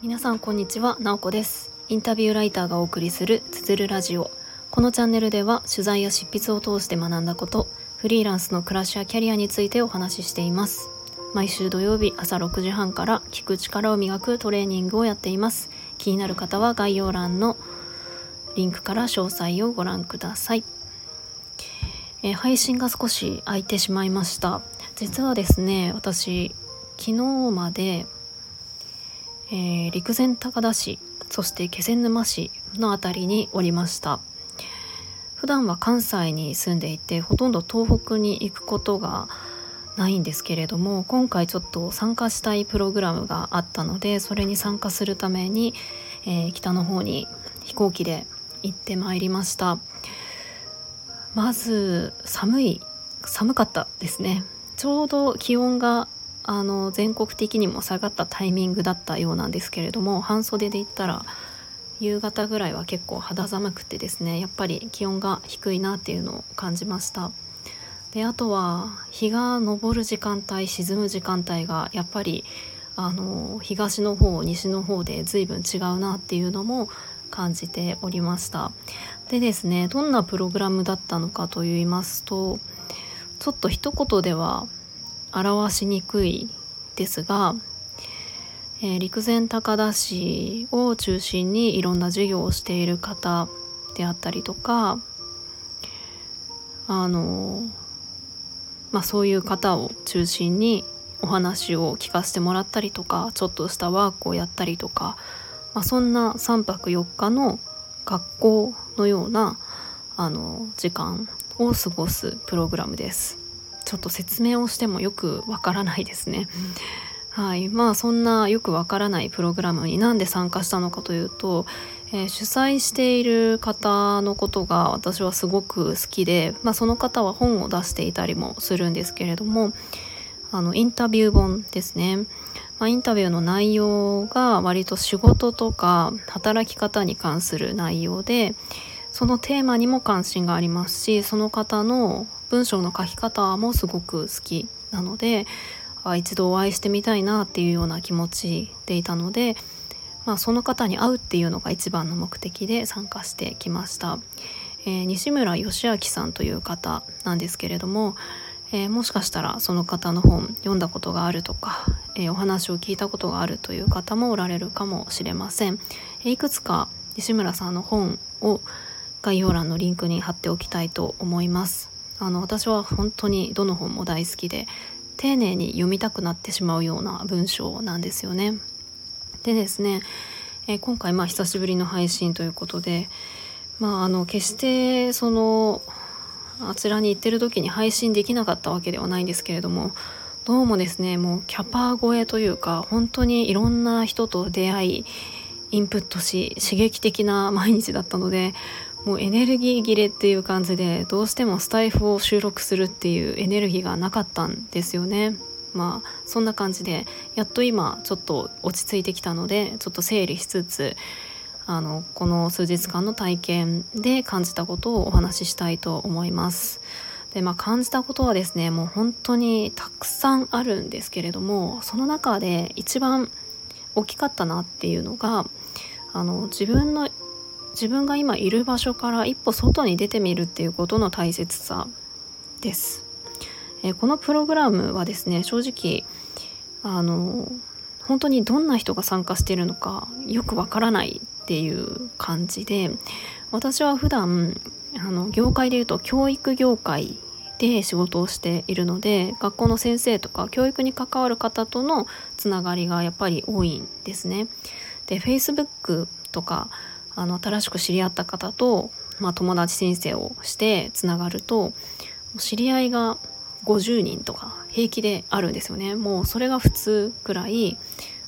皆さんこんにちは、なおこです。インタビューライターがお送りするつづるラジオ。このチャンネルでは取材や執筆を通して学んだことフリーランスの暮らしやキャリアについてお話ししています。毎週土曜日朝6時半から聞く力を磨くトレーニングをやっています。気になる方は概要欄のリンクから詳細をご覧ください、えー、配信が少し空いてしまいました。実はですね私昨日まで、えー、陸前高田市そして気仙沼市の辺りにおりました。普段は関西に住んでいてほとんど東北に行くことがないんですけれども今回ちょっと参加したいプログラムがあったのでそれに参加するために、えー、北の方に飛行機で行ってまいりました。まず寒い寒かったですね。ちょうど気温があの全国的にも下がったタイミングだったようなんですけれども半袖で言ったら夕方ぐらいは結構肌寒くてですねやっぱり気温が低いなっていうのを感じました。であとは日が昇る時間帯沈む時間帯がやっぱりあの東の方西の方で随分違うなっていうのも感じておりました。でですねどんなプログラムだったのかと言いますとちょっと一言では表しにくいですが、えー、陸前高田市を中心にいろんな授業をしている方であったりとかあのまあ、そういう方を中心にお話を聞かせてもらったりとかちょっとしたワークをやったりとか、まあ、そんな3泊4日の学校のようなあの時間を過ごすプログラムです。ちょっと説明をしてもよくわからないですね、はい。まあそんなよくわからないプログラムになんで参加したのかというとえー、主催している方のことが私はすごく好きで、まあ、その方は本を出していたりもするんですけれどもあのインタビュー本ですね、まあ、インタビューの内容が割と仕事とか働き方に関する内容でそのテーマにも関心がありますしその方の文章の書き方もすごく好きなのであ一度お会いしてみたいなっていうような気持ちでいたのでまあ、その方に会うっていうのが一番の目的で参加してきました、えー、西村義明さんという方なんですけれども、えー、もしかしたらその方の本読んだことがあるとか、えー、お話を聞いたことがあるという方もおられるかもしれません、えいくつか西村さんの本を概要欄のリンクに貼っておきたいと思います。あの私は本当にどの本も大好きで丁寧に読みたくなってしまうような文章なんですよね。でですね、えー、今回まあ久しぶりの配信ということでまああの決してそのあちらに行ってる時に配信できなかったわけではないんですけれどもどうもですねもうキャパー超えというか本当にいろんな人と出会いインプットし刺激的な毎日だったのでもうエネルギー切れっていう感じでどうしてもスタイフを収録するっていうエネルギーがなかったんですよね。まあそんな感じでやっと今ちょっと落ち着いてきたのでちょっと整理しつつあのこの数日間の体験で感じたことをお話ししたいと思います。でまあ、感じたことはですねもう本当にたくさんあるんですけれどもその中で一番大きかったなっていうのがあの自分の自分が今いる場所から一歩外に出てみるっていうことの大切さです。え、このプログラムはですね正直あの本当にどんな人が参加しているのかよくわからないっていう感じで私は普段あの業界でいうと教育業界で仕事をしているので学校の先生とか教育に関わる方とのつながりがやっぱり多いんですね。で Facebook とかあの新しく知り合った方と、まあ、友達申請をしてつながると知り合いが50人とか平気であるんですよね。もうそれが普通くらい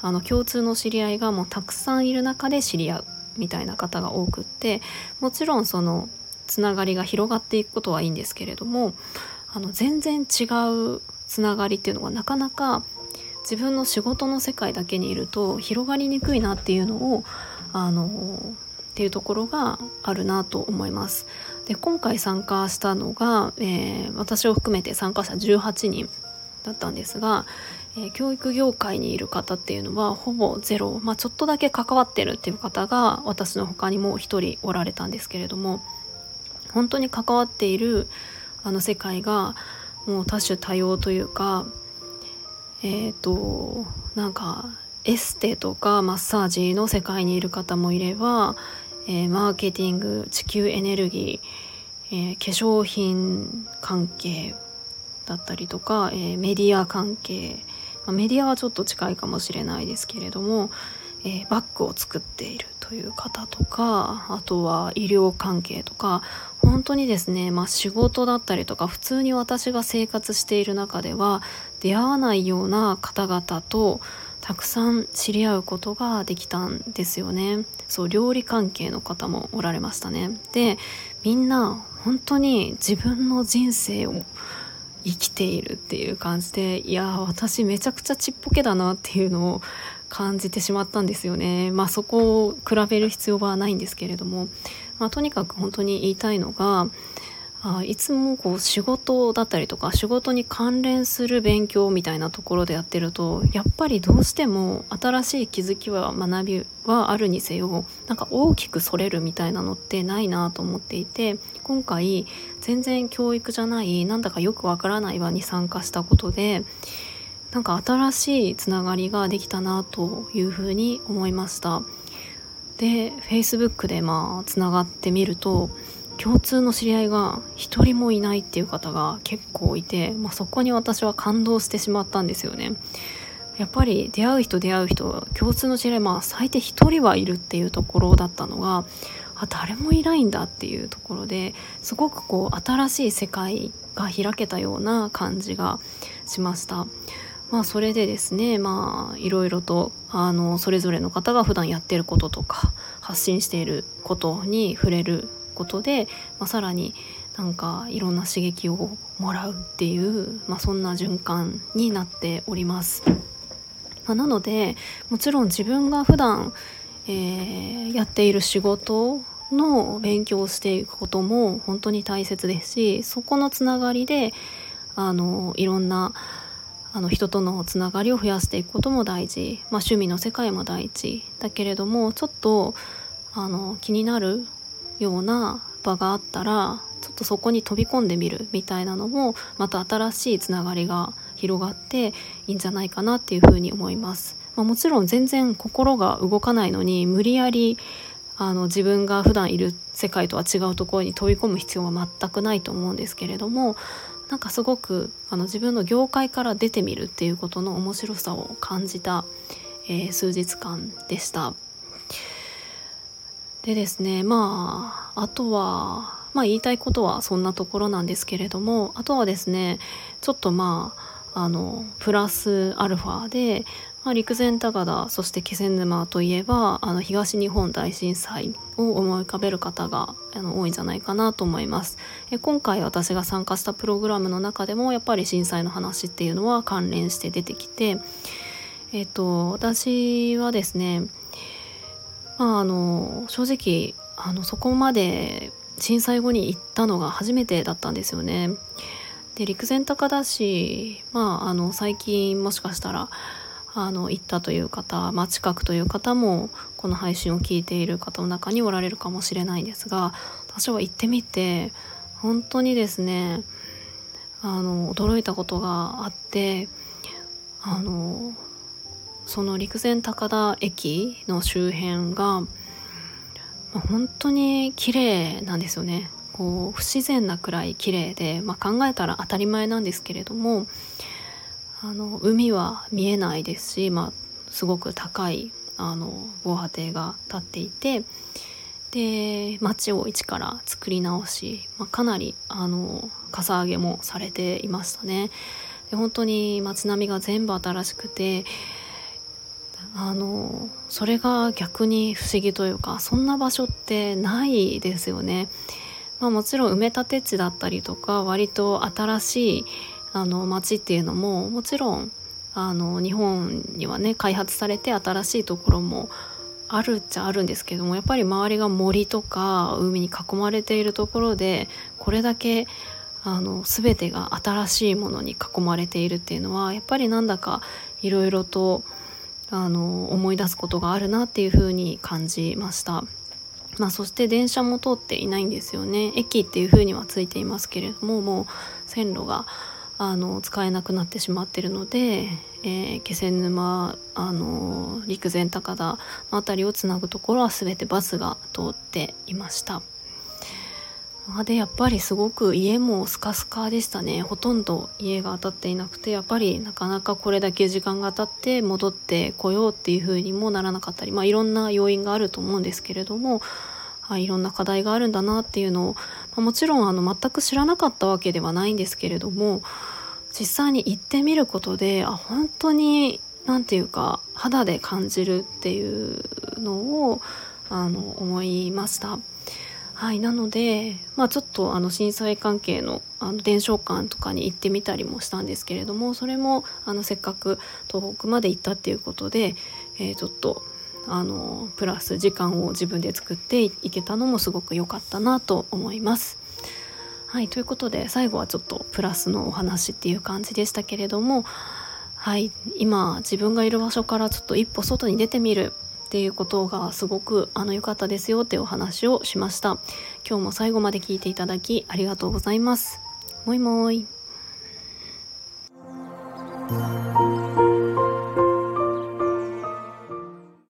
あの共通の知り合いがもうたくさんいる中で知り合うみたいな方が多くってもちろんそのつながりが広がっていくことはいいんですけれどもあの全然違うつながりっていうのがなかなか自分の仕事の世界だけにいると広がりにくいなっていうのをあのっていうところがあるなと思います。で今回参加したのが、えー、私を含めて参加者18人だったんですが、えー、教育業界にいる方っていうのはほぼゼロ、まあ、ちょっとだけ関わってるっていう方が私の他にも一人おられたんですけれども本当に関わっているあの世界がもう多種多様というかえっ、ー、となんかエステとかマッサージの世界にいる方もいれば、えー、マーケティング地球エネルギー、えー、化粧品関係だったりとか、えー、メディア関係、まあ、メディアはちょっと近いかもしれないですけれども、えバッグを作っているという方とかあとは医療関係とか本当にですね、まあ、仕事だったりとか普通に私が生活している中では出会わないような方々とたくさん知り合うことができたんですよね。そう料理関係の方もおられましたね。でみんな本当に自分の人生を生きているっていう感じでいや私めちゃくちゃちっぽけだなっていうのを感じてしまったんですよね。まあそこを比べる必要はないんですけれども、まあ、とにかく本当に言いたいのがあいつもこう仕事だったりとか仕事に関連する勉強みたいなところでやってるとやっぱりどうしても新しい気づきは学びはあるにせよ。なんか大きくそれるみたいなのってないなと思っていて今回全然教育じゃないなんだかよくわからない場に参加したことでなんか新しいつながりができたなというふうに思いました。で Facebook でまあつながってみると共通の知り合いが一人もいないっていう方が結構いて、まあ、そこに私は感動してしまったんですよね。やっぱり出会う人出会う人共通の知り合いまあ最低1人はいるっていうところだったのがあ誰もいないんだっていうところですごくこう新しい世界が開けたような感じがしました。まあそれでですねまあいろいろとあのそれぞれの方が普段やってることとか発信していることに触れることで、まあ、さらになんかいろんな刺激をもらうっていう、まあ、そんな循環になっております。まあ、なのでもちろん自分が普段、えー、やっている仕事の勉強をしていくことも本当に大切ですしそこのつながりであのいろんなあの人とのつながりを増やしていくことも大事、まあ、趣味の世界も大事だけれどもちょっとあの気になるような場があったらちょっとそこに飛び込んでみるみたいなのもまた新しいつながりが広がっていいんじゃないかなっていうふうに思います。まあ、もちろん全然心が動かないのに無理やりあの自分が普段いる世界とは違うところに飛び込む必要は全くないと思うんですけれどもなんかすごくあの自分の業界から出てみるっていうことの面白さを感じた、えー、数日間でした。でですねまああとはまあ言いたいことはそんなところなんですけれどもあとはですねちょっとまああのプラスアルファで、まあ、陸前高田そして気仙沼といえばあの東日本大震災を思い浮かべる方があの多いんじゃないかなと思います。え今回私が参加したプログラムの中でもやっぱり震災の話っていうのは関連して出てきてえっ、と私はですねまあ、あの正直あのそこまで震災後に行ったのが初めてだったんですよね。で陸前高田市、まあ、あの最近もしかしたらあの行ったという方、まあ、近くという方もこの配信を聞いている方の中におられるかもしれないんですが私は行ってみて本当にですねあの驚いたことがあってあのその陸前高田駅の周辺が、まあ、本当に綺麗なんですよねこう不自然なくらい綺麗で、まあ、考えたら当たり前なんですけれどもあの海は見えないですし、まあ、すごく高いあの防波堤が立っていてで町を一から作り直し、まあ、かなりあのかさ上げもされていましたね。で本当に街並みが全部新しくてあのそれが逆に不思議というかそんな場所ってないですよね。まあ、もちろん埋め立て地だったりとか割と新しいあの町っていうのももちろんあの日本にはね開発されて新しいところもあるっちゃあるんですけどもやっぱり周りが森とか海に囲まれているところでこれだけあの全てが新しいものに囲まれているっていうのはやっぱりなんだかいろいろとあの思い出すことがあるなっていうふうに感じました。まあ、そして電車も通っていないんですよね駅っていうふうにはついていますけれどももう線路があの使えなくなってしまっているので、えー、気仙沼あの陸前高田の辺りをつなぐところは全てバスが通っていました。でやっぱりすごく家もスカスカでしたねほとんど家が当たっていなくてやっぱりなかなかこれだけ時間が経って戻ってこようっていう風にもならなかったりまあいろんな要因があると思うんですけれどもあいろんな課題があるんだなっていうのを、まあ、もちろんあの全く知らなかったわけではないんですけれども実際に行ってみることであ本当に何て言うか肌で感じるっていうのをあの思いました。はい、なので、まあ、ちょっとあの震災関係のあの伝承館とかに行ってみたりもしたんですけれどもそれもあのせっかく東北まで行ったっていうことで、えー、ちょっとあのプラス時間を自分で作っていけたのもすごく良かったなと思います。はいということで最後はちょっとプラスのお話っていう感じでしたけれどもはい今自分がいる場所からちょっと一歩外に出てみるっていうことがすごくあの良かったですよってお話をしました。今日も最後まで聞いていただきありがとうございます。もいもい。